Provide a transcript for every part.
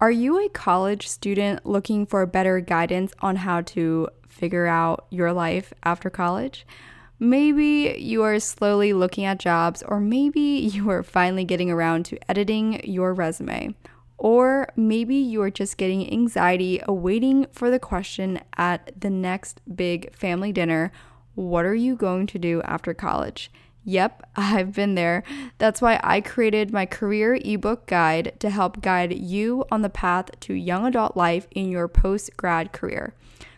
Are you a college student looking for better guidance on how to figure out your life after college? Maybe you are slowly looking at jobs, or maybe you are finally getting around to editing your resume. Or maybe you are just getting anxiety awaiting for the question at the next big family dinner what are you going to do after college? Yep, I've been there. That's why I created my career ebook guide to help guide you on the path to young adult life in your post grad career.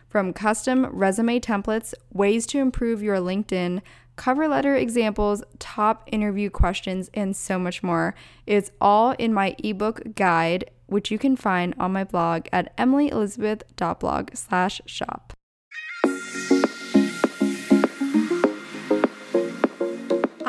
From custom resume templates, ways to improve your LinkedIn, cover letter examples, top interview questions, and so much more. It's all in my ebook guide, which you can find on my blog at emilyelizabeth.blog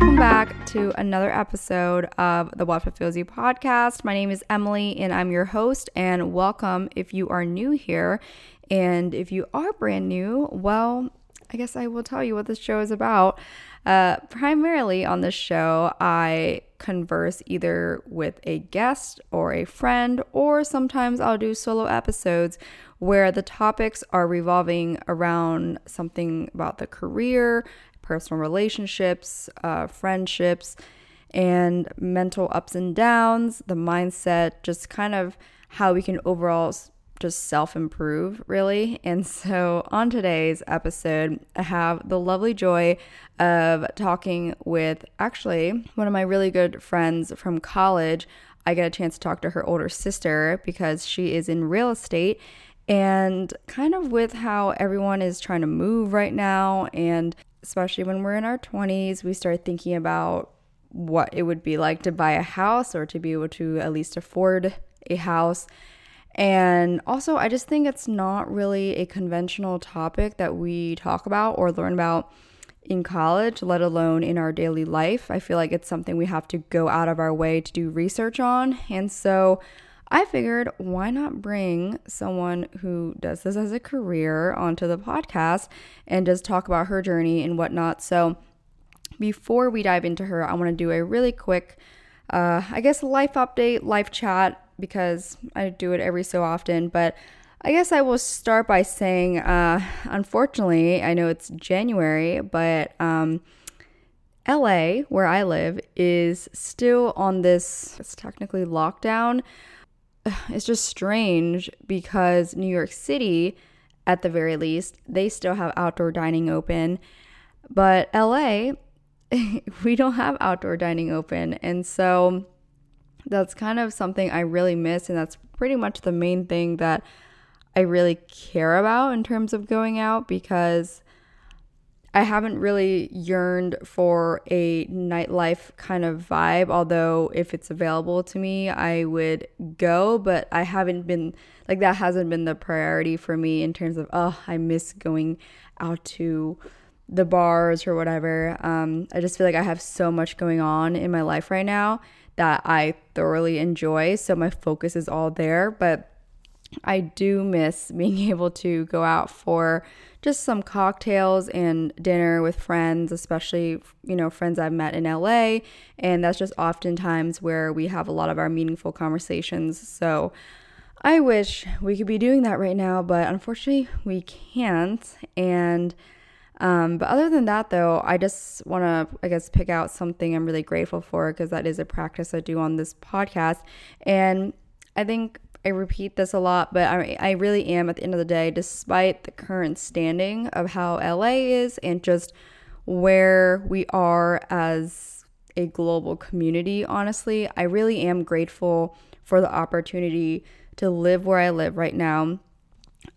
Welcome back to another episode of the What Fulfills You podcast. My name is Emily and I'm your host, and welcome if you are new here. And if you are brand new, well, I guess I will tell you what this show is about. Uh, primarily on this show, I converse either with a guest or a friend, or sometimes I'll do solo episodes where the topics are revolving around something about the career, personal relationships, uh, friendships, and mental ups and downs, the mindset, just kind of how we can overall just self improve, really. And so, on today's episode, I have the lovely joy of talking with actually one of my really good friends from college. I get a chance to talk to her older sister because she is in real estate and kind of with how everyone is trying to move right now and especially when we're in our 20s, we start thinking about what it would be like to buy a house or to be able to at least afford a house. And also, I just think it's not really a conventional topic that we talk about or learn about in college, let alone in our daily life. I feel like it's something we have to go out of our way to do research on. And so, I figured why not bring someone who does this as a career onto the podcast and just talk about her journey and whatnot. So, before we dive into her, I want to do a really quick, uh, I guess, life update, life chat, because I do it every so often. But I guess I will start by saying, uh, unfortunately, I know it's January, but um, LA, where I live, is still on this, it's technically lockdown it's just strange because New York City, at the very least, they still have outdoor dining open. But LA, we don't have outdoor dining open. And so that's kind of something I really miss. And that's pretty much the main thing that I really care about in terms of going out because I haven't really yearned for a nightlife kind of vibe, although if it's available to me, I would go, but I haven't been like that hasn't been the priority for me in terms of oh, I miss going out to the bars or whatever. Um, I just feel like I have so much going on in my life right now that I thoroughly enjoy, so my focus is all there, but I do miss being able to go out for just some cocktails and dinner with friends, especially, you know, friends I've met in LA. And that's just oftentimes where we have a lot of our meaningful conversations. So I wish we could be doing that right now, but unfortunately we can't. And, um, but other than that, though, I just want to, I guess, pick out something I'm really grateful for because that is a practice I do on this podcast. And I think I repeat this a lot, but I, I really am at the end of the day, despite the current standing of how LA is and just where we are as a global community, honestly, I really am grateful for the opportunity to live where I live right now.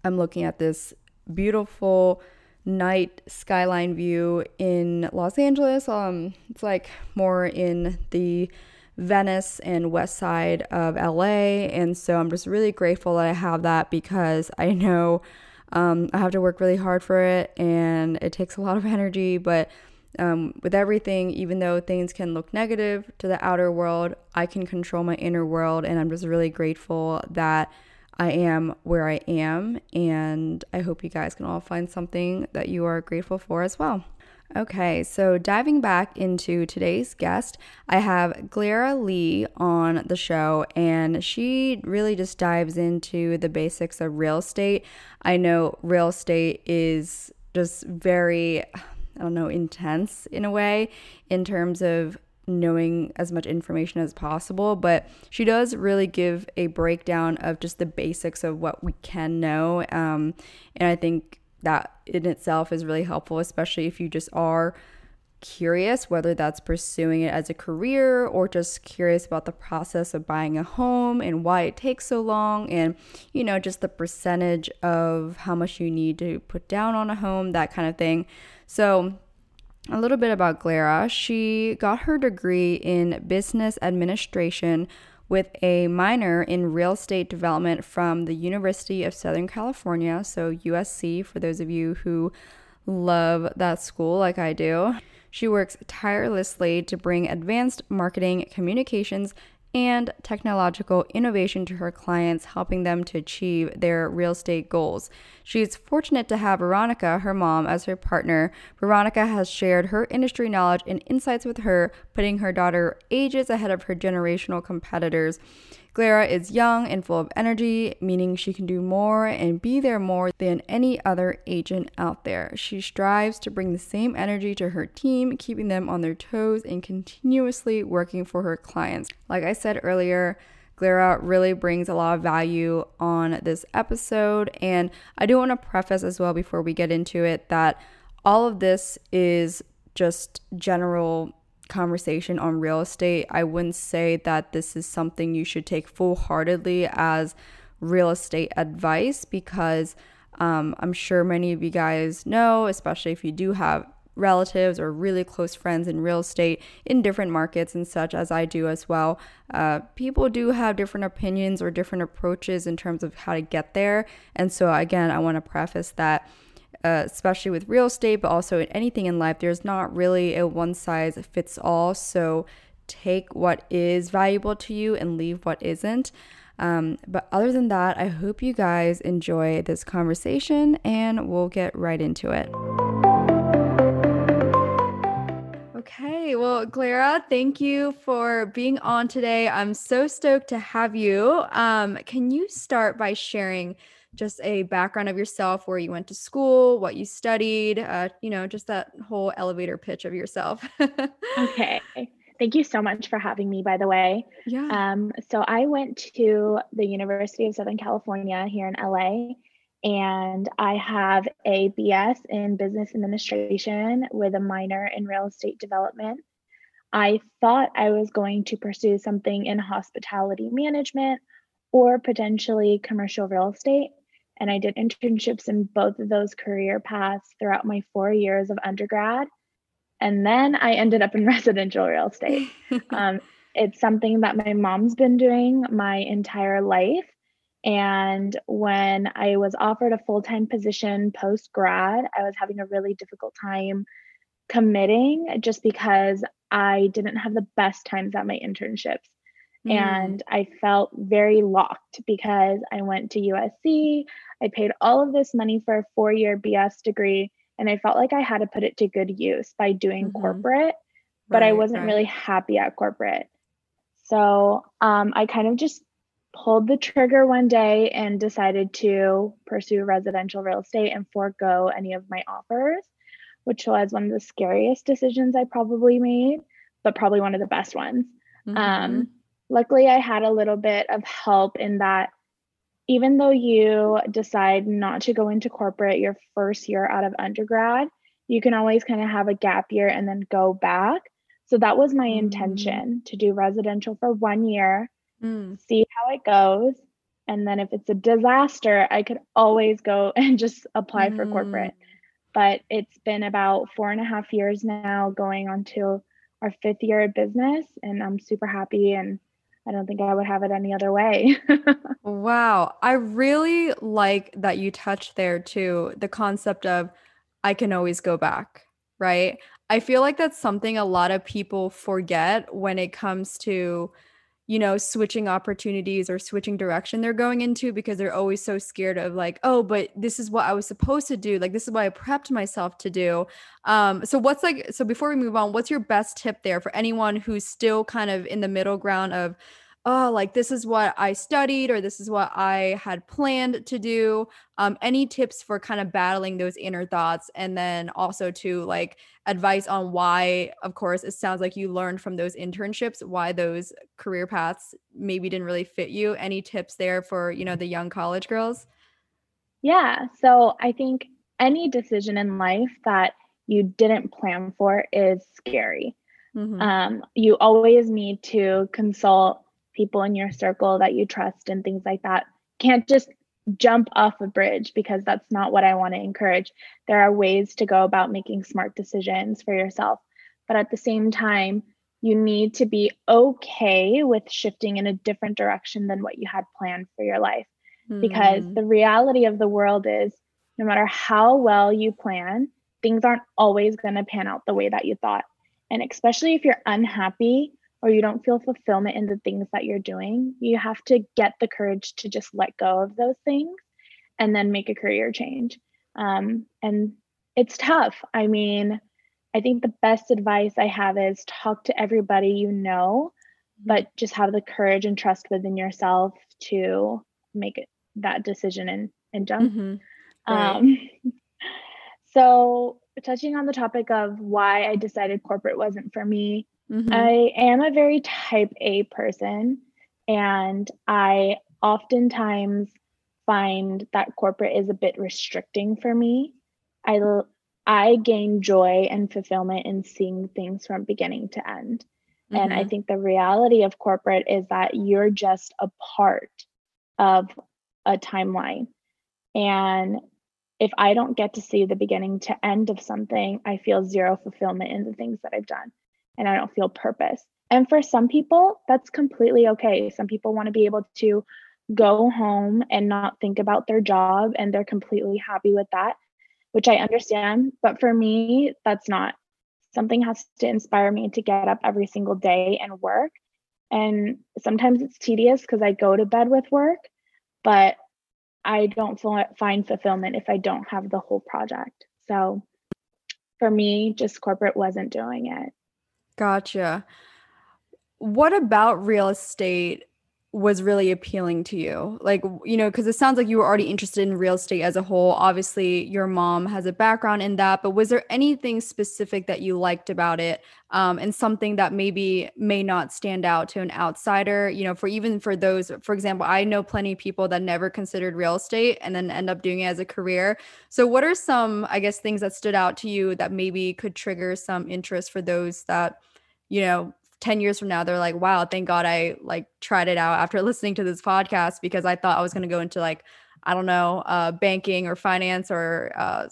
I'm looking at this beautiful night skyline view in Los Angeles. Um, it's like more in the Venice and west side of LA. And so I'm just really grateful that I have that because I know Um, I have to work really hard for it and it takes a lot of energy, but um, with everything, even though things can look negative to the outer world, I can control my inner world. And I'm just really grateful that I am where I am. And I hope you guys can all find something that you are grateful for as well. Okay, so diving back into today's guest, I have Glera Lee on the show, and she really just dives into the basics of real estate. I know real estate is just very I don't know, intense in a way in terms of knowing as much information as possible, but she does really give a breakdown of just the basics of what we can know. Um, and I think that in itself is really helpful, especially if you just are curious, whether that's pursuing it as a career or just curious about the process of buying a home and why it takes so long, and you know, just the percentage of how much you need to put down on a home, that kind of thing. So, a little bit about Glera. She got her degree in business administration with a minor in real estate development from the University of Southern California, so USC, for those of you who love that school like I do. She works tirelessly to bring advanced marketing, communications, and technological innovation to her clients, helping them to achieve their real estate goals. She's fortunate to have Veronica, her mom, as her partner. Veronica has shared her industry knowledge and insights with her, putting her daughter ages ahead of her generational competitors. Glera is young and full of energy, meaning she can do more and be there more than any other agent out there. She strives to bring the same energy to her team, keeping them on their toes and continuously working for her clients. Like I said earlier, Glera really brings a lot of value on this episode. And I do want to preface as well before we get into it that all of this is just general conversation on real estate, I wouldn't say that this is something you should take full heartedly as real estate advice because um, I'm sure many of you guys know, especially if you do have relatives or really close friends in real estate in different markets and such as I do as well. Uh, people do have different opinions or different approaches in terms of how to get there. And so, again, I want to preface that uh, especially with real estate, but also in anything in life, there's not really a one size fits all. So take what is valuable to you and leave what isn't. Um, but other than that, I hope you guys enjoy this conversation and we'll get right into it. Okay, well, Clara, thank you for being on today. I'm so stoked to have you. Um, can you start by sharing just a background of yourself, where you went to school, what you studied, uh, you know, just that whole elevator pitch of yourself. okay. Thank you so much for having me, by the way. Yeah. Um, so I went to the University of Southern California here in LA, and I have a BS in business administration with a minor in real estate development. I thought I was going to pursue something in hospitality management or potentially commercial real estate and I did internships in both of those career paths throughout my four years of undergrad. And then I ended up in residential real estate. um, it's something that my mom's been doing my entire life. And when I was offered a full time position post grad, I was having a really difficult time committing just because I didn't have the best times at my internships. Mm. And I felt very locked because I went to USC. I paid all of this money for a four year BS degree, and I felt like I had to put it to good use by doing mm-hmm. corporate, but right, I wasn't right. really happy at corporate. So um, I kind of just pulled the trigger one day and decided to pursue residential real estate and forego any of my offers, which was one of the scariest decisions I probably made, but probably one of the best ones. Mm-hmm. Um, luckily, I had a little bit of help in that even though you decide not to go into corporate your first year out of undergrad, you can always kind of have a gap year and then go back. So that was my mm. intention to do residential for one year, mm. see how it goes. And then if it's a disaster, I could always go and just apply mm. for corporate. But it's been about four and a half years now, going on to our fifth year of business. And I'm super happy and I don't think I would have it any other way. wow. I really like that you touched there too the concept of I can always go back, right? I feel like that's something a lot of people forget when it comes to you know, switching opportunities or switching direction they're going into because they're always so scared of like, oh, but this is what I was supposed to do. Like this is what I prepped myself to do. Um, so what's like so before we move on, what's your best tip there for anyone who's still kind of in the middle ground of oh, like this is what I studied or this is what I had planned to do. Um, any tips for kind of battling those inner thoughts and then also to like advice on why, of course, it sounds like you learned from those internships why those career paths maybe didn't really fit you. Any tips there for, you know, the young college girls? Yeah. So I think any decision in life that you didn't plan for is scary. Mm-hmm. Um, you always need to consult people in your circle that you trust and things like that. Can't just jump off a bridge because that's not what I want to encourage. There are ways to go about making smart decisions for yourself. But at the same time, you need to be okay with shifting in a different direction than what you had planned for your life. Mm. Because hmm. the reality of the world is no matter how well you plan, things aren't always going to pan out the way that you thought. And especially if you're unhappy or you don't feel fulfillment in the things that you're doing, you have to get the courage to just let go of those things and then make a career change. Um, and it's tough. I mean, I think the best advice I have is talk to everybody you know, but just have the courage and trust within yourself to make it, that decision and, and jump. Mm-hmm. Right. Um, so, touching on the topic of why I decided corporate wasn't for me, Mm-hmm. I am a very type A person, and I oftentimes find that corporate is a bit restricting for me. I I gain joy and fulfillment in seeing things from beginning to end. Mm-hmm. And I mm-hmm. think the reality of corporate is that you're just a part of a timeline. And if I don't get to see the beginning to end of something, I feel zero fulfillment in the things that I've done and I don't feel purpose. And for some people, that's completely okay. Some people want to be able to go home and not think about their job and they're completely happy with that, which I understand. But for me, that's not something has to inspire me to get up every single day and work. And sometimes it's tedious because I go to bed with work, but I don't find fulfillment if I don't have the whole project. So for me, just corporate wasn't doing it. Gotcha. What about real estate was really appealing to you? Like, you know, because it sounds like you were already interested in real estate as a whole. Obviously, your mom has a background in that, but was there anything specific that you liked about it um, and something that maybe may not stand out to an outsider? You know, for even for those, for example, I know plenty of people that never considered real estate and then end up doing it as a career. So, what are some, I guess, things that stood out to you that maybe could trigger some interest for those that, you know, 10 years from now they're like wow thank god i like tried it out after listening to this podcast because i thought i was going to go into like i don't know uh, banking or finance or uh,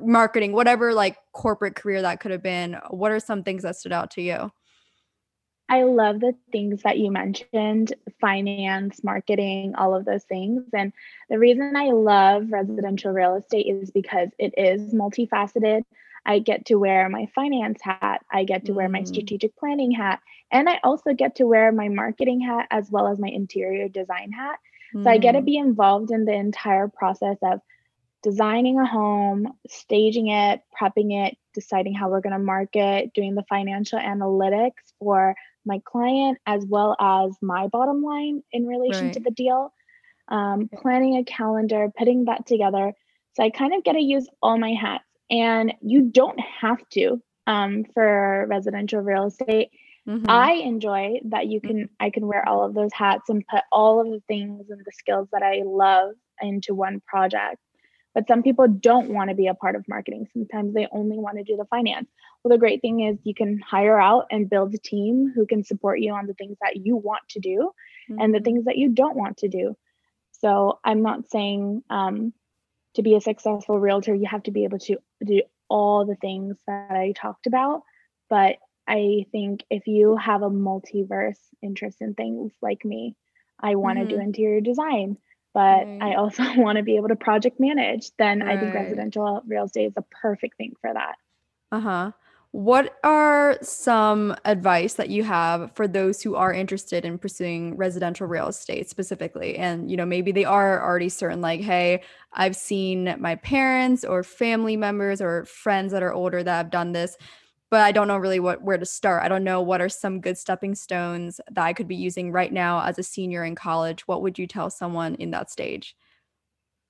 marketing whatever like corporate career that could have been what are some things that stood out to you I love the things that you mentioned finance, marketing, all of those things. And the reason I love residential real estate is because it is multifaceted. I get to wear my finance hat, I get to wear my mm. strategic planning hat, and I also get to wear my marketing hat as well as my interior design hat. So I get to mm. be involved in the entire process of designing a home, staging it, prepping it, deciding how we're going to market, doing the financial analytics for my client as well as my bottom line in relation right. to the deal, um, planning a calendar, putting that together. So I kind of get to use all my hats and you don't have to um, for residential real estate. Mm-hmm. I enjoy that you can I can wear all of those hats and put all of the things and the skills that I love into one project. But some people don't want to be a part of marketing. Sometimes they only want to do the finance. Well, the great thing is you can hire out and build a team who can support you on the things that you want to do mm-hmm. and the mm-hmm. things that you don't want to do. So I'm not saying um, to be a successful realtor, you have to be able to do all the things that I talked about. But I think if you have a multiverse interest in things like me, I want to mm-hmm. do interior design, but right. I also want to be able to project manage, then right. I think residential real estate is a perfect thing for that. Uh huh. What are some advice that you have for those who are interested in pursuing residential real estate specifically? And, you know, maybe they are already certain, like, hey, I've seen my parents or family members or friends that are older that have done this, but I don't know really what where to start. I don't know what are some good stepping stones that I could be using right now as a senior in college. What would you tell someone in that stage?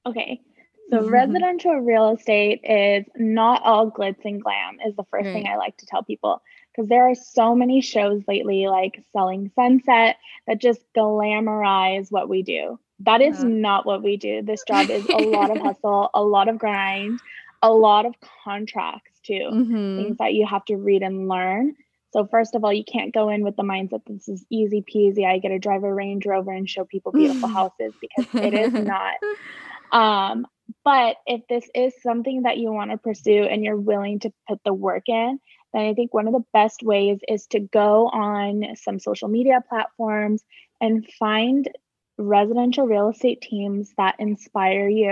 Okay. So mm-hmm. residential real estate is not all glitz and glam is the first right. thing I like to tell people because there are so many shows lately like Selling Sunset that just glamorize what we do. That is not what we do. This job is a lot of hustle, a lot of grind, a lot of contracts too. Mm-hmm. Things that you have to read and learn. So first of all, you can't go in with the mindset this is easy peasy. I get to drive a Range Rover and show people beautiful houses because it is not. Um, but if this is something that you want to pursue and you're willing to put the work in, then I think one of the best ways is to go on some social media platforms and find residential real estate teams that inspire you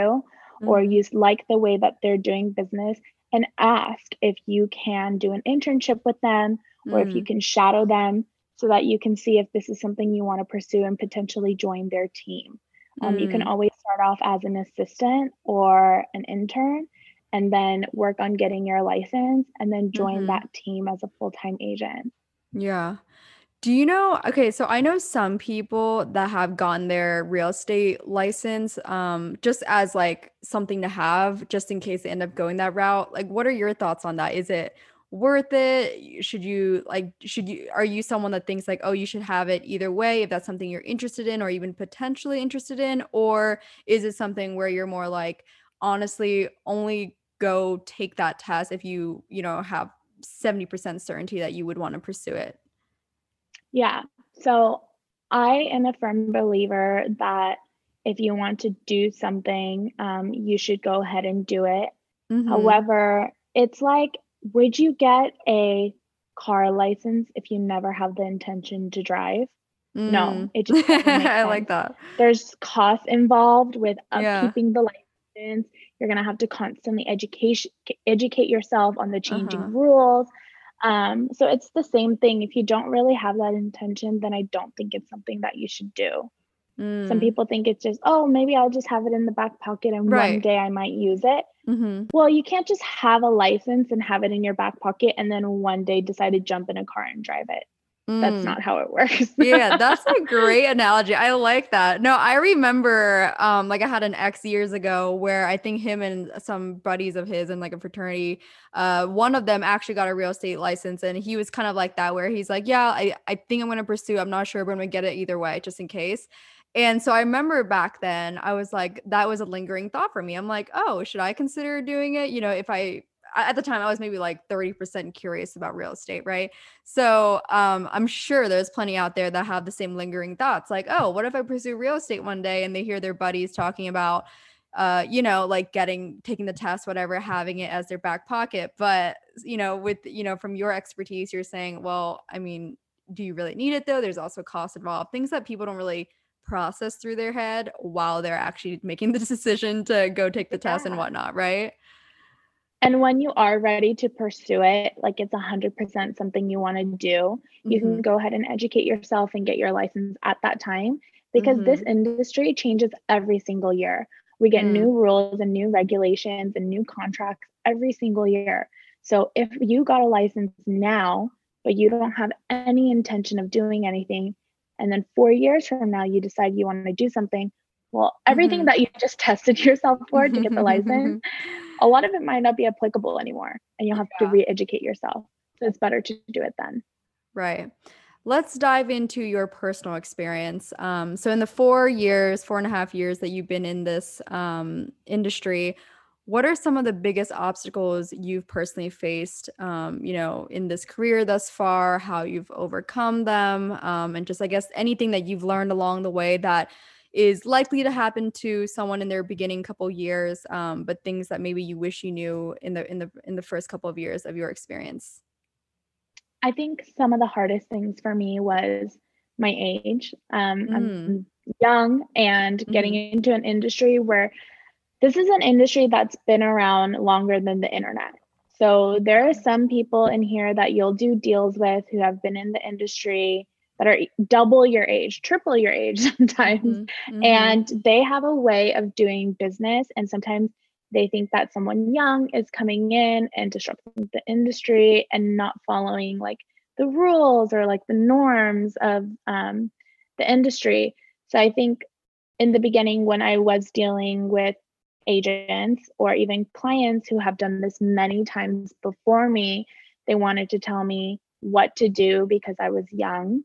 mm-hmm. or you like the way that they're doing business and ask if you can do an internship with them or mm-hmm. if you mm. can shadow them so that you can see if this is something you want to pursue and potentially join their team. Um, mm. You can mm. always start off as an assistant or an intern and then work on getting your license and then join mm-hmm. that team as a full time agent. Yeah. Do you know? Okay, so I know some people that have gotten their real estate license um, just as like something to have, just in case they end up going that route. Like, what are your thoughts on that? Is it worth it? Should you like, should you, are you someone that thinks like, oh, you should have it either way if that's something you're interested in or even potentially interested in? Or is it something where you're more like, honestly, only go take that test if you, you know, have 70% certainty that you would want to pursue it? Yeah. So I am a firm believer that if you want to do something, um, you should go ahead and do it. Mm-hmm. However, it's like would you get a car license if you never have the intention to drive? Mm. No, it just I like that. There's costs involved with upkeeping yeah. the license. You're gonna have to constantly education educate yourself on the changing uh-huh. rules. Um, so it's the same thing. If you don't really have that intention, then I don't think it's something that you should do. Mm. Some people think it's just, oh, maybe I'll just have it in the back pocket and right. one day I might use it. Mm-hmm. Well, you can't just have a license and have it in your back pocket and then one day decide to jump in a car and drive it. Mm. That's not how it works. yeah, that's a great analogy. I like that. No, I remember um like I had an ex years ago where I think him and some buddies of his in like a fraternity, uh one of them actually got a real estate license and he was kind of like that where he's like, "Yeah, I I think I'm going to pursue. I'm not sure, but I'm going to get it either way just in case." And so I remember back then, I was like, that was a lingering thought for me. I'm like, oh, should I consider doing it? You know, if I, at the time, I was maybe like 30% curious about real estate, right? So um, I'm sure there's plenty out there that have the same lingering thoughts like, oh, what if I pursue real estate one day and they hear their buddies talking about, uh, you know, like getting, taking the test, whatever, having it as their back pocket. But, you know, with, you know, from your expertise, you're saying, well, I mean, do you really need it though? There's also cost involved, things that people don't really process through their head while they're actually making the decision to go take the yeah. test and whatnot, right? And when you are ready to pursue it, like it's 100% something you want to do, you mm-hmm. can go ahead and educate yourself and get your license at that time because mm-hmm. this industry changes every single year. We get mm. new rules and new regulations and new contracts every single year. So if you got a license now, but you don't have any intention of doing anything, and then four years from now you decide you want to do something. Well everything mm-hmm. that you just tested yourself for to get the license a lot of it might not be applicable anymore and you'll have yeah. to re-educate yourself. So it's better to do it then. Right. Let's dive into your personal experience. Um, so in the four years four and a half years that you've been in this um, industry what are some of the biggest obstacles you've personally faced um, you know in this career thus far how you've overcome them um, and just i guess anything that you've learned along the way that is likely to happen to someone in their beginning couple years um, but things that maybe you wish you knew in the in the in the first couple of years of your experience I think some of the hardest things for me was my age. Um, mm. I'm young and getting into an industry where this is an industry that's been around longer than the internet. So there are some people in here that you'll do deals with who have been in the industry that are double your age, triple your age sometimes. Mm-hmm. And they have a way of doing business. And sometimes they think that someone young is coming in and disrupting the industry and not following like the rules or like the norms of um, the industry. So I think in the beginning, when I was dealing with agents or even clients who have done this many times before me, they wanted to tell me what to do because I was young.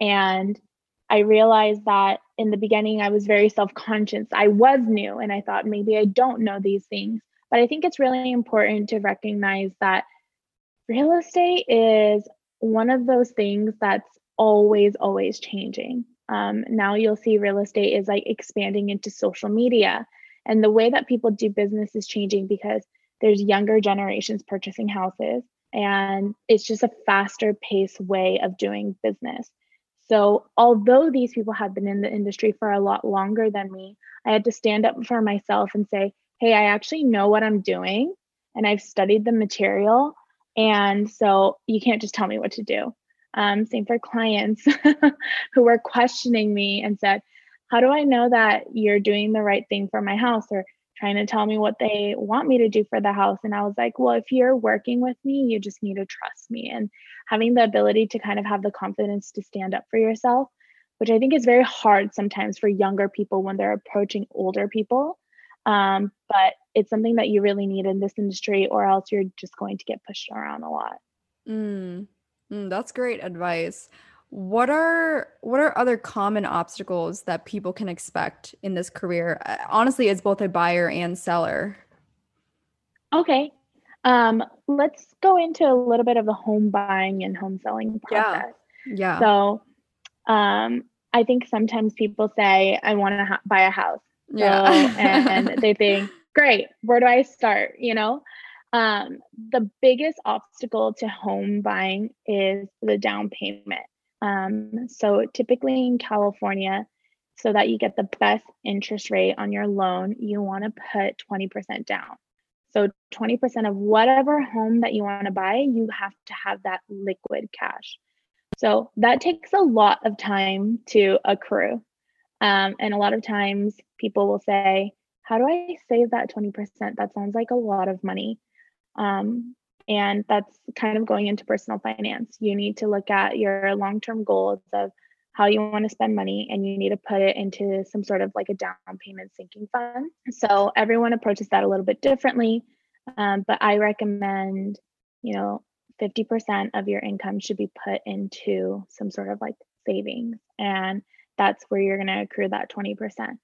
And I realized that in the beginning, I was very self conscious. I was new and I thought maybe I don't know these things. But I think it's really important to recognize that real estate is one of those things that's always, always changing. Um, now you'll see real estate is like expanding into social media. And the way that people do business is changing because there's younger generations purchasing houses and it's just a faster pace way of doing business. So, although these people have been in the industry for a lot longer than me, I had to stand up for myself and say, hey, I actually know what I'm doing and I've studied the material. And so you can't just tell me what to do. Um, same for clients who were questioning me and said, How do I know that you're doing the right thing for my house? Or trying to tell me what they want me to do for the house. And I was like, Well, if you're working with me, you just need to trust me. And having the ability to kind of have the confidence to stand up for yourself, which I think is very hard sometimes for younger people when they're approaching older people. Um, but it's something that you really need in this industry, or else you're just going to get pushed around a lot. Mm. Mm, that's great advice. What are what are other common obstacles that people can expect in this career? Uh, honestly, as both a buyer and seller. Okay. Um, let's go into a little bit of the home buying and home selling process. Yeah. yeah. So, um, I think sometimes people say, "I want to ha- buy a house." Yeah. So, and they think, "Great, where do I start?" You know. Um, the biggest obstacle to home buying is the down payment. Um, so typically in California, so that you get the best interest rate on your loan, you want to put 20% down. So 20% of whatever home that you want to buy, you have to have that liquid cash. So that takes a lot of time to accrue. Um, and a lot of times people will say, How do I save that 20%? That sounds like a lot of money. Um, and that's kind of going into personal finance. You need to look at your long term goals of how you want to spend money and you need to put it into some sort of like a down payment sinking fund. So everyone approaches that a little bit differently. Um, but I recommend, you know, 50% of your income should be put into some sort of like savings. And that's where you're going to accrue that 20%.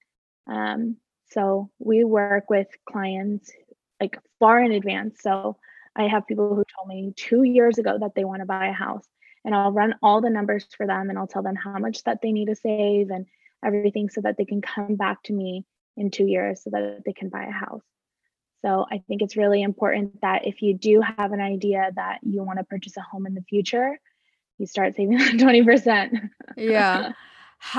Um, so we work with clients like far in advance. So I have people who told me two years ago that they want to buy a house, and I'll run all the numbers for them and I'll tell them how much that they need to save and everything so that they can come back to me in two years so that they can buy a house. So I think it's really important that if you do have an idea that you want to purchase a home in the future, you start saving that 20%. yeah.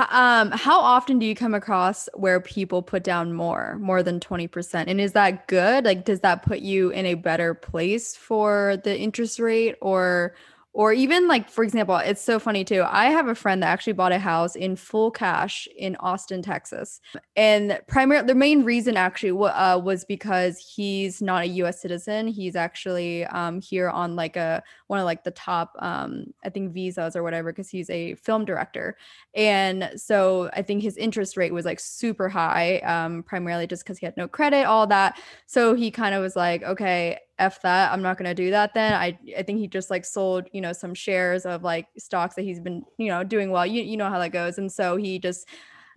um, how often do you come across where people put down more, more than 20%? And is that good? Like, does that put you in a better place for the interest rate or or even like for example it's so funny too i have a friend that actually bought a house in full cash in austin texas. And primarily the main reason actually uh, was because he's not a us citizen. He's actually um, here on like a one of like the top um, i think visas or whatever because he's a film director. And so i think his interest rate was like super high um, primarily just because he had no credit all that. So he kind of was like okay f that i'm not going to do that then. I i think he just like sold you know some shares of like stocks that he's been you know doing well. You, you know how that goes. And so he just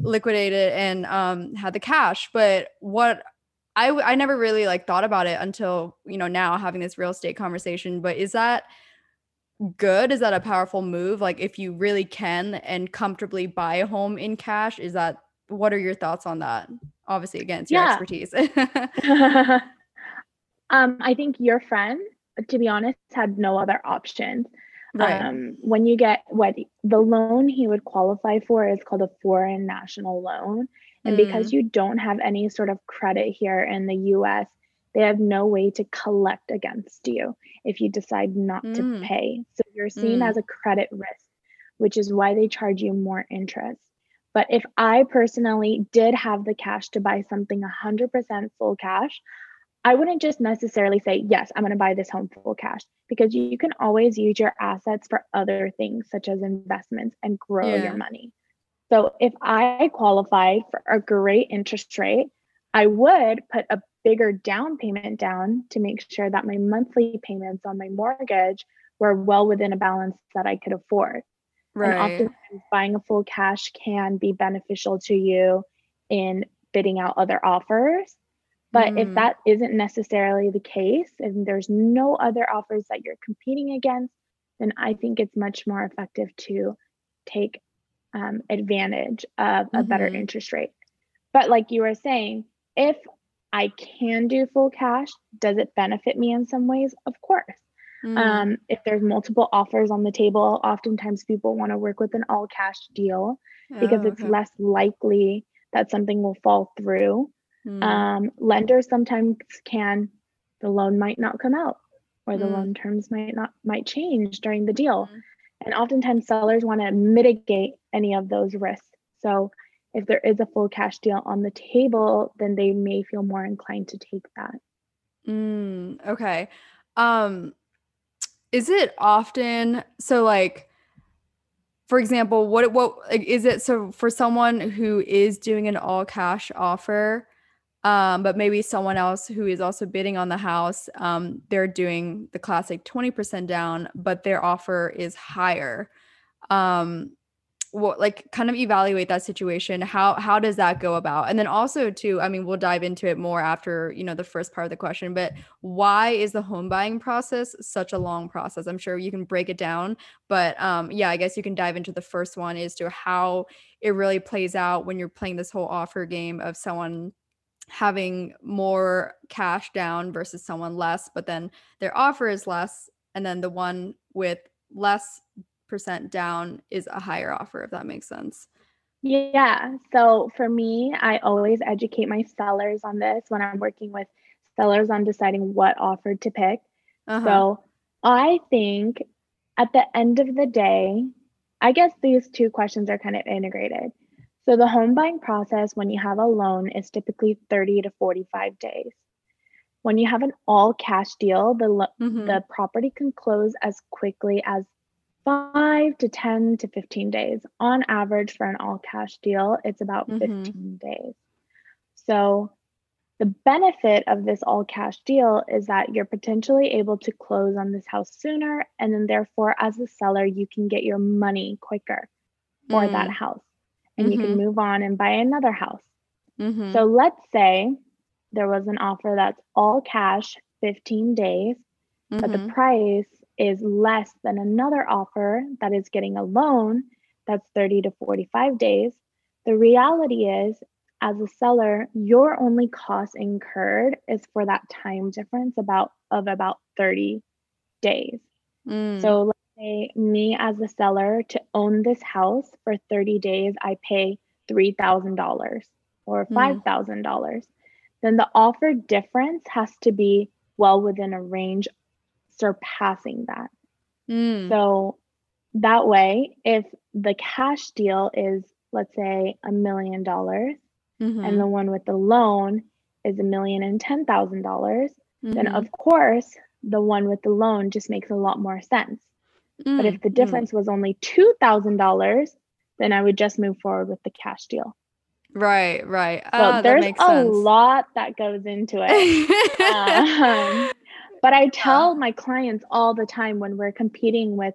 liquidated and um had the cash. But what i i never really like thought about it until you know now having this real estate conversation. But is that good? Is that a powerful move? Like if you really can and comfortably buy a home in cash is that what are your thoughts on that? Obviously again it's your yeah. expertise Um, I think your friend, to be honest, had no other options. Right. Um, when you get what the loan he would qualify for is called a foreign national loan. And mm. because you don't have any sort of credit here in the US, they have no way to collect against you if you decide not mm. to pay. So you're seen mm. as a credit risk, which is why they charge you more interest. But if I personally did have the cash to buy something 100% full cash, I wouldn't just necessarily say, yes, I'm going to buy this home full cash because you can always use your assets for other things, such as investments, and grow yeah. your money. So if I qualified for a great interest rate, I would put a bigger down payment down to make sure that my monthly payments on my mortgage were well within a balance that I could afford. Right. And oftentimes buying a full cash can be beneficial to you in bidding out other offers but mm. if that isn't necessarily the case, and there's no other offers that you're competing against, then I think it's much more effective to take um, advantage of a mm-hmm. better interest rate. But like you were saying, if I can do full cash, does it benefit me in some ways? Of course. Mm. Um, if there's multiple offers on the table, oftentimes people want to work with an all cash deal oh, because it's okay. less likely that something will fall through. Mm. Um, lenders sometimes can, the loan might not come out or the mm. loan terms might not might change during the deal. Mm. And oftentimes sellers want to mitigate any of those risks. So if there is a full cash deal on the table, then they may feel more inclined to take that. Mm, okay. Um is it often so like for example, what what is it so for someone who is doing an all cash offer, um, but maybe someone else who is also bidding on the house, um, they're doing the classic 20% down, but their offer is higher. Um, what like kind of evaluate that situation. How how does that go about? And then also too i mean we'll dive into it more after you know the first part of the question but why is the home buying process such a long process? I'm sure you can break it down but um yeah i guess you can dive into the first one as to how it really plays out when you're playing this whole offer game of someone having more cash down versus someone less, but then their offer is less. And then the one with less percent down is a higher offer, if that makes sense. Yeah. So for me, I always educate my sellers on this when I'm working with sellers on deciding what offer to pick. Uh-huh. So I think at the end of the day, I guess these two questions are kind of integrated. So the home buying process when you have a loan is typically 30 to 45 days. When you have an all cash deal, the lo- mm-hmm. the property can close as quickly as 5 to 10 to 15 days. On average for an all cash deal, it's about mm-hmm. 15 days. So the benefit of this all cash deal is that you're potentially able to close on this house sooner and then therefore as a seller you can get your money quicker for mm. that house and mm-hmm. you can mm-hmm. move on and buy another house. Mm-hmm. So let's say there was an offer that's all cash 15 days, mm-hmm. but the mm-hmm. price is less than another offer that is getting a loan that's 30 to 45 days. The reality is, as a seller, your only cost incurred is for that time difference about of about 30 days. Mm. So say me as a seller to own this house for 30 days, I pay $3,000 or hmm. $5,000. Mm. Then the offer difference has to be well within a range surpassing that. Mm. So that way, if the cash deal is, let's say, a million dollars, mm-hmm. and the one with the loan is a million and ten thousand dollars, then mm-hmm. of course the one with the loan just makes a lot more sense Mm, but if the mm. difference mm. was only $2,000, then I would just move forward with the cash deal. Right, right. So oh, there's a sense. lot that goes into it. um, but I tell my clients all the time when we're competing with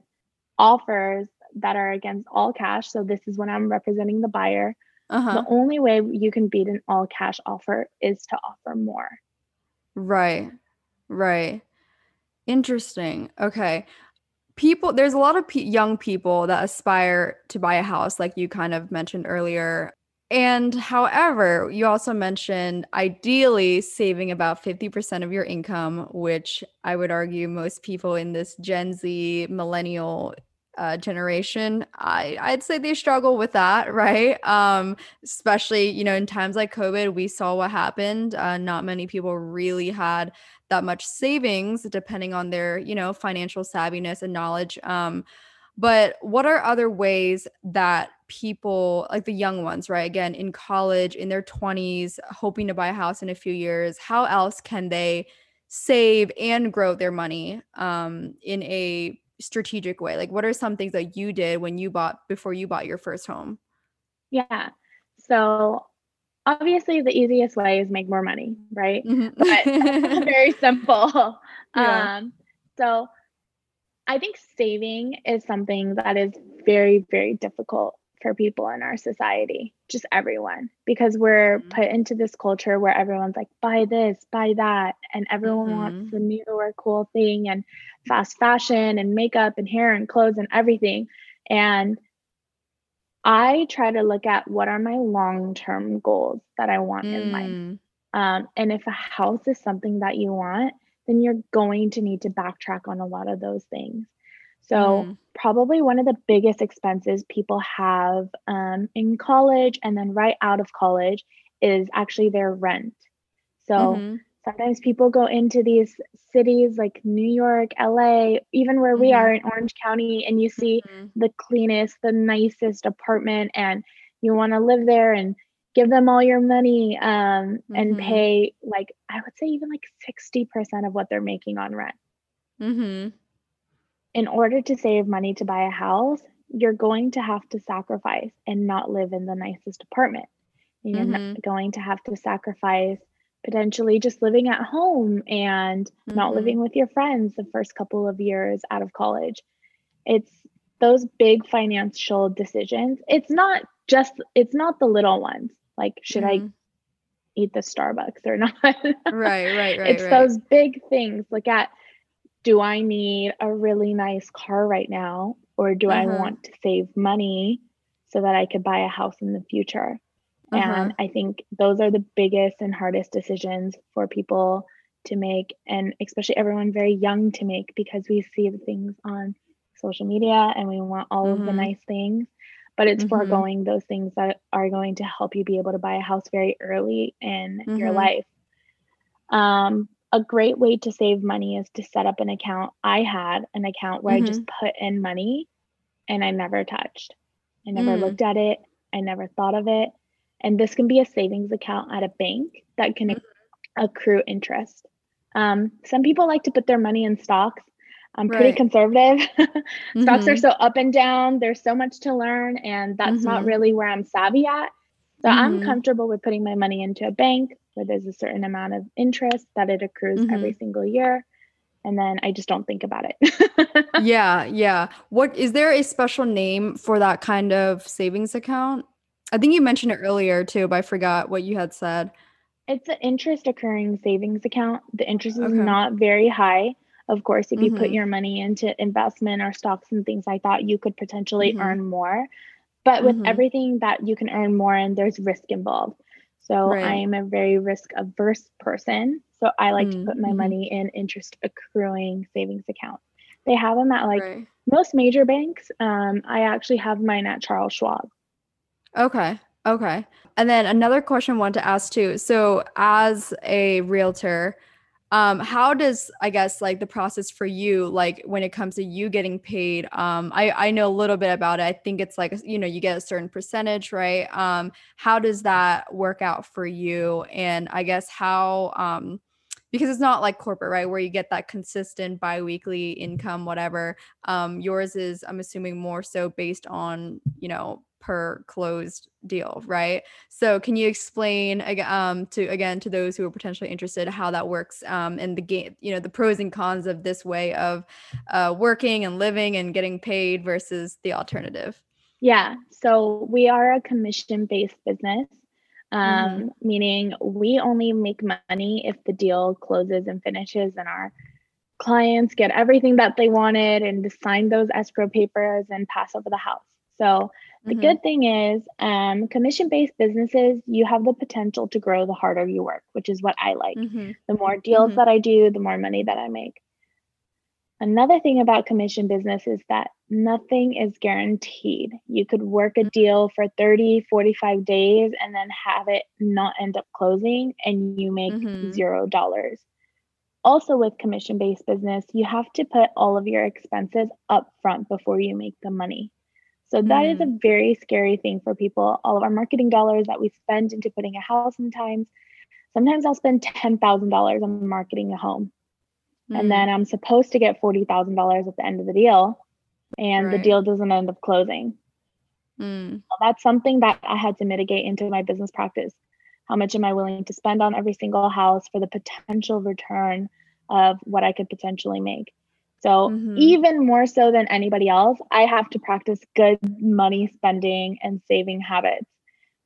offers that are against all cash. So this is when I'm representing the buyer. Uh-huh. The only way you can beat an all cash offer is to offer more. Right, right. Interesting. Okay people there's a lot of young people that aspire to buy a house like you kind of mentioned earlier And however, you also mentioned ideally saving about 50% of your income, which I would argue most people in this Gen Z millennial uh, generation, I, I'd say they struggle with that, right? Um, especially, you know, in times like COVID, we saw what happened. Uh, not many people really had that much savings, depending on their, you know, financial savviness and knowledge. Um, but what are other ways that people, like the young ones, right? Again, in college, in their 20s, hoping to buy a house in a few years, how else can they save and grow their money um, in a strategic way? Like, what are some things that you did when you bought before you bought your first home? Yeah. So, obviously, the easiest way is make more money, right? Mm-hmm. But very simple. Yeah. Um, so, I think saving is something that is very, very difficult for people in our society, just everyone, because we're mm-hmm. put into this culture where everyone's like, buy this, buy that. And everyone mm-hmm. wants the new or cool thing and fast fashion and makeup and hair and clothes and everything. And I try to look at what are my long term goals that I want mm. in life. Mm. Um, and if a house is something that you want, then you're going to need to backtrack on a lot of those things. So, mm. probably one of the biggest expenses people have um, in college and then right out of college is actually their rent. So, mm-hmm. Sometimes people go into these cities like New York, LA, even where mm-hmm. we are in Orange County, and you see mm-hmm. the cleanest, the nicest apartment, and you want to live there and give them all your money um, and mm-hmm. pay like I would say even like 60% of what they're making on rent. Mm-hmm. In order to save money to buy a house, you're going to have to sacrifice and not live in the nicest apartment. You're mm-hmm. going to have to sacrifice potentially just living at home and not mm-hmm. living with your friends the first couple of years out of college. It's those big financial decisions. It's not just it's not the little ones like, should mm-hmm. I eat the Starbucks or not? right, right, right. It's right. those big things. Look at do I need a really nice car right now? Or do uh-huh. I want to save money so that I could buy a house in the future? Uh-huh. And I think those are the biggest and hardest decisions for people to make, and especially everyone very young to make because we see the things on social media and we want all mm-hmm. of the mm-hmm. nice things but it's mm-hmm. foregoing those things that are going to help you be able to buy a house very early in mm-hmm. your life. Um, a great way to save money is to set up an account. I had an account where mm-hmm. I just mm-hmm. put in money and I never touched. I never mm. looked at it. I never thought of it. And this can be a savings account at a bank that can mm-hmm. accrue interest. Um, some people like to put their money in stocks. I'm pretty right. conservative. mm-hmm. Stocks are mm-hmm. so up and down. There's so much to learn, and that's mm-hmm. not really where I'm savvy at. So mm-hmm. I'm comfortable with putting my money into a bank where there's a certain amount of interest that it accrues every mm-hmm. single year. And then I just don't think about it. yeah, yeah. What is there a special name for that kind of savings account? I think you mentioned it earlier too, but I forgot what you had said. It's an interest accruing savings account. The interest is okay. not very high. Of course, if you mm-hmm. put your money into investment or stocks and things like that, you could potentially mm-hmm. earn more. But with mm-hmm. everything that you can earn more and there's risk involved. So right. I am a very risk averse person. So I like to put my mm-hmm. money in interest accruing savings accounts. They have them at like right. most major banks. Um, I actually have mine at Charles Schwab. Okay. Okay. And then another question I want to ask too. So as a realtor, um how does i guess like the process for you like when it comes to you getting paid um i i know a little bit about it i think it's like you know you get a certain percentage right um how does that work out for you and i guess how um because it's not like corporate right where you get that consistent biweekly income whatever um yours is i'm assuming more so based on you know per closed deal, right? So can you explain um to again to those who are potentially interested how that works um and the game, you know, the pros and cons of this way of uh working and living and getting paid versus the alternative? Yeah. So we are a commission based business. Um, mm-hmm. meaning we only make money if the deal closes and finishes and our clients get everything that they wanted and sign those escrow papers and pass over the house. So the mm-hmm. good thing is, um, commission based businesses, you have the potential to grow the harder you work, which is what I like. Mm-hmm. The more deals mm-hmm. that I do, the more money that I make. Another thing about commission business is that nothing is guaranteed. You could work a mm-hmm. deal for 30, 45 days and then have it not end up closing and you make mm-hmm. zero dollars. Also, with commission based business, you have to put all of your expenses up front before you make the money. So that mm. is a mm. very scary thing for people. All of our marketing dollars that we spend into putting a house sometimes, sometimes I'll spend $10,000 on marketing a home. Mm. And then I'm supposed to get $40,000 at the end of the deal and right. the deal doesn't end up closing. Mm. So that's something that I had to mitigate into my business practice. How much am I willing to spend on every single house for the potential return of what I could potentially make? So, mm-hmm. even more so than anybody else, I have to practice good money spending and saving habits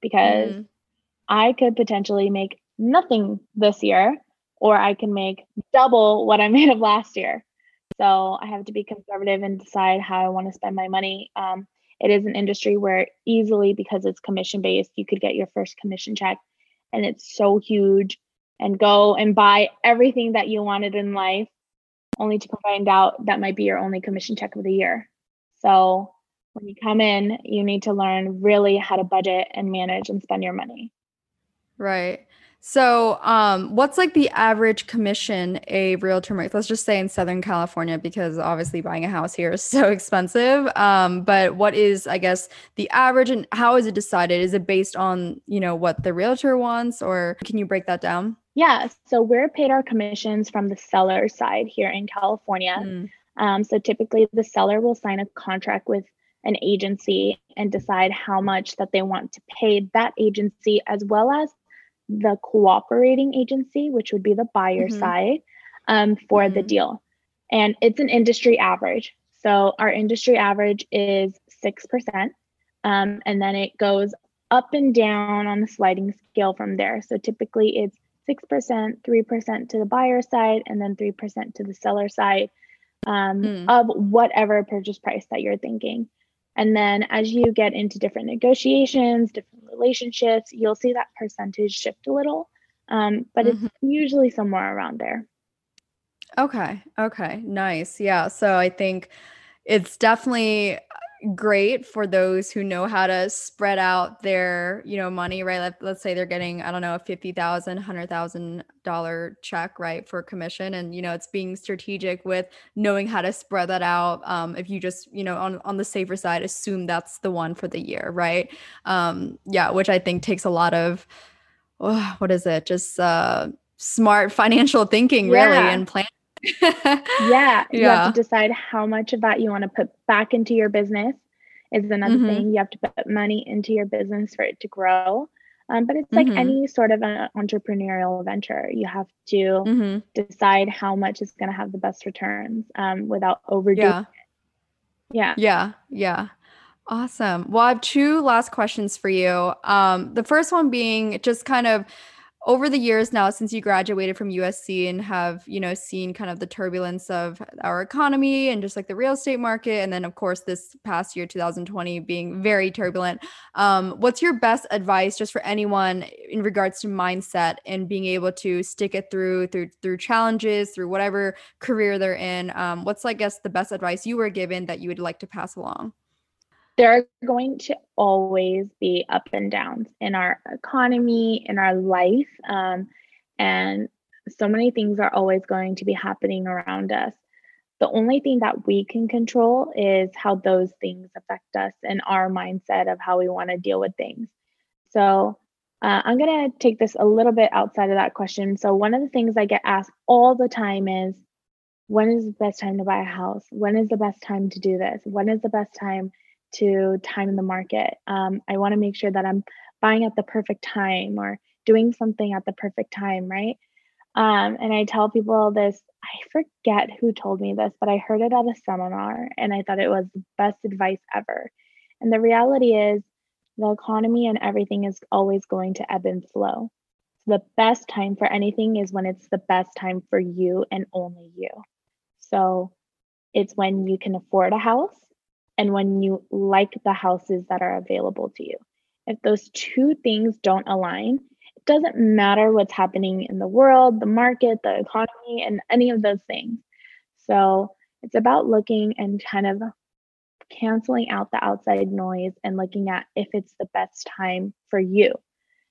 because mm. I could potentially make nothing this year, or I can make double what I made of last year. So, I have to be conservative and decide how I want to spend my money. Um, it is an industry where easily, because it's commission based, you could get your first commission check and it's so huge and go and buy everything that you wanted in life only to find out that might be your only commission check of the year. So when you come in, you need to learn really how to budget and manage and spend your money. Right. So, um, what's like the average commission a realtor makes? Let's just say in Southern California, because obviously buying a house here is so expensive. Um, but what is, I guess, the average and how is it decided? Is it based on, you know, what the realtor wants, or can you break that down? Yeah, so we're paid our commissions from the seller side here in California. Mm. Um, so typically, the seller will sign a contract with an agency and decide how much that they want to pay that agency, as well as the cooperating agency, which would be the buyer mm-hmm. side, um, for mm-hmm. the deal. And it's an industry average. So our industry average is 6%. Um, and then it goes up and down on the sliding scale from there. So typically it's 6%, 3% to the buyer side, and then 3% to the seller side um, mm. of whatever purchase price that you're thinking. And then as you get into different negotiations, different relationships, you'll see that percentage shift a little, um, but mm-hmm. it's usually somewhere around there. Okay. Okay. Nice. Yeah. So I think it's definitely great for those who know how to spread out their you know money right? Let, let's say they're getting i don't know a $50000 $100000 check right for commission. And you know it's being strategic with knowing how to spread that out. Um, if you just you know on, on the safer side assume that's the one for the year right? Um, yeah which i think takes a lot of oh, what is it? Just uh, smart financial thinking really yeah. and planning yeah, you yeah. have to decide how much of that you want to put back into your business. Is another mm-hmm. thing you have to put money into your business for it to grow. Um, but it's like mm-hmm. any sort of an entrepreneurial venture. You have to mm-hmm. decide how much is going to have the best returns um, without overdoing yeah. it. Yeah. Yeah. Yeah. Awesome. Well, I have two last questions for you. Um, the first one being just kind of over the years now since you graduated from USC and have, you know, seen kind of the turbulence of our economy and just like the real estate market and then of course this past year 2020 being very turbulent. Um, what's your best advice just for anyone in regards to mindset and being able to stick it through through through challenges, through whatever career they're in? Um, what's I guess the best advice you were given that you would like to pass along? There are going to always be up and downs in our economy, in our life. Um, and so many things are always going to be happening around us. The only thing that we can control is how those things affect us and our mindset of how we want to deal with things. So, uh, I'm going to take this a little bit outside of that question. So, one of the things I get asked all the time is when is the best time to buy a house? When is the best time to do this? When is the best time to time in the market. Um, I want to make sure that I'm buying at the perfect time or doing something at the perfect time, right? Um, and I tell people this, I forget who told me this, but I heard it at a seminar and I thought it was the best advice ever. And the reality is, the economy and everything is always going to ebb and flow. So the best time for anything is when it's the best time for you and only you. So it's when you can afford a house and when you like the houses that are available to you. If those two things don't align, it doesn't matter what's happening in the world, the market, the economy, and any of those things. So it's about looking and kind of canceling out the outside noise and looking at if it's the best time for you,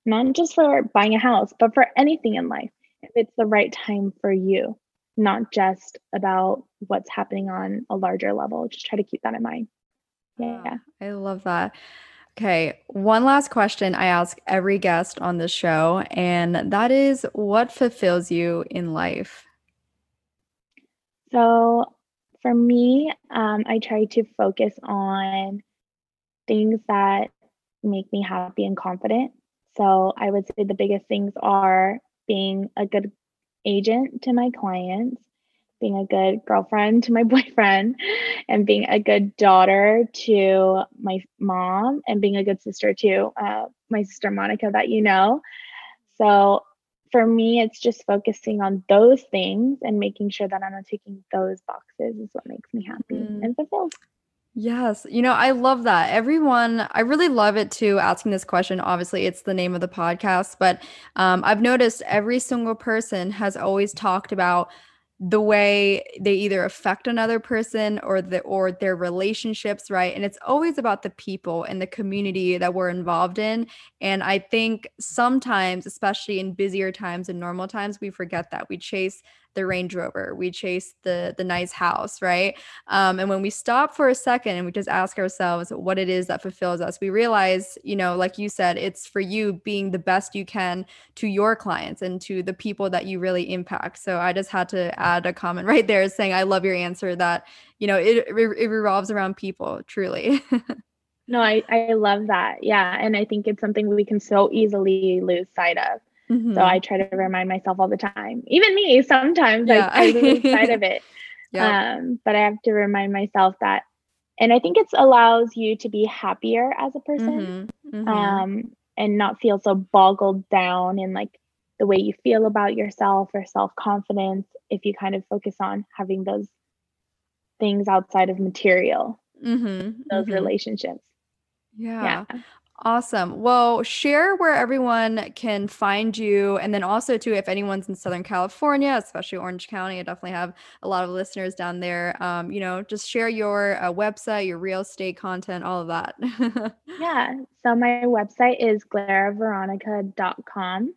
not just for buying a house, but for anything in life, if it's the right time for you, not just about what's happening on a larger level. Just try to keep that in mind. Yeah. I love that. Okay, one last question I ask every guest on the show, and that is what fulfills you in life? So, for me, um, I try to focus on things that make me happy and confident. So I would say the biggest things are being a good agent to my clients, being a good girlfriend to my boyfriend, and being a good daughter to my mom, and being a good sister to uh, my sister Monica, that you know. So for me, it's just focusing on those things and making sure that I'm not taking those boxes is what makes me happy mm. and fulfilled. Yes. You know, I love that. Everyone, I really love it too, asking this question. Obviously, it's the name of the podcast, but um, I've noticed every single person has always talked about the way they either affect another person or the or their relationships right? And it's always about the people and the community that we're involved in. And i think sometimes especially in busier times and normal times we forget that. We chase the Range Rover, we chase the the nice house, right? Um, and when we stop for a second and we just ask ourselves what it is that fulfills us, we realize, you know, like you said, it's for you being the best you can to your clients and to the people that you really impact. So I just had to add a comment right there saying, I love your answer that, you know, it, it, revolves around people, truly. no, I, I love that. Yeah. And I think it's something we can so easily lose sight of. Mm-hmm. So I try to remind myself all the time. Even me, sometimes yeah. I, I lose sight of it. Yeah. Um, but I have to remind myself that, and I think it allows you to be happier as a person, mm-hmm. Mm-hmm. Um, and not feel so boggled down in like the way you feel about yourself or self confidence. If you kind of focus on having those things outside of material, mm-hmm. those mm-hmm. relationships. Yeah. yeah. Awesome. Well, share where everyone can find you. And then also, too, if anyone's in Southern California, especially Orange County, I definitely have a lot of listeners down there. Um, you know, just share your uh, website, your real estate content, all of that. yeah. So my website is glaraveronica.com.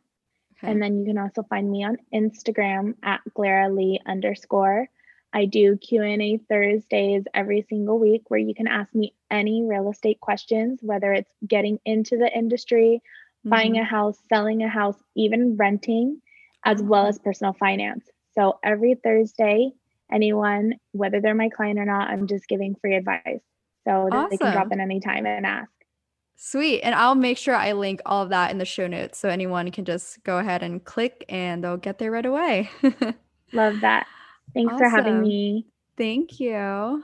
Okay. And then you can also find me on Instagram at glaralee underscore. I do Q&A Thursdays every single week where you can ask me any real estate questions, whether it's getting into the industry, mm-hmm. buying a house, selling a house, even renting, as well as personal finance. So every Thursday, anyone, whether they're my client or not, I'm just giving free advice. So awesome. they can drop in anytime and ask. Sweet. And I'll make sure I link all of that in the show notes so anyone can just go ahead and click and they'll get there right away. Love that. Thanks awesome. for having me. Thank you.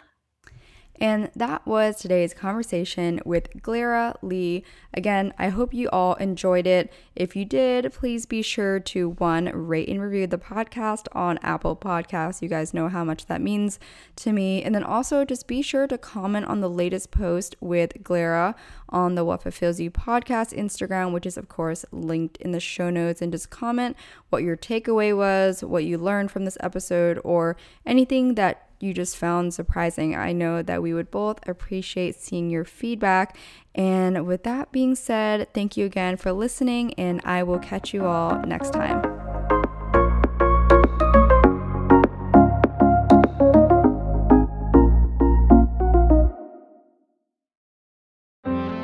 And that was today's conversation with Glara Lee. Again, I hope you all enjoyed it. If you did, please be sure to one, rate and review the podcast on Apple Podcasts. You guys know how much that means to me. And then also just be sure to comment on the latest post with Glara on the What Fulfills You podcast Instagram, which is, of course, linked in the show notes. And just comment what your takeaway was, what you learned from this episode, or anything that you just found surprising. I know that we would both appreciate seeing your feedback. And with that being said, thank you again for listening, and I will catch you all next time.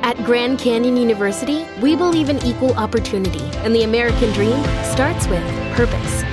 At Grand Canyon University, we believe in equal opportunity, and the American dream starts with purpose.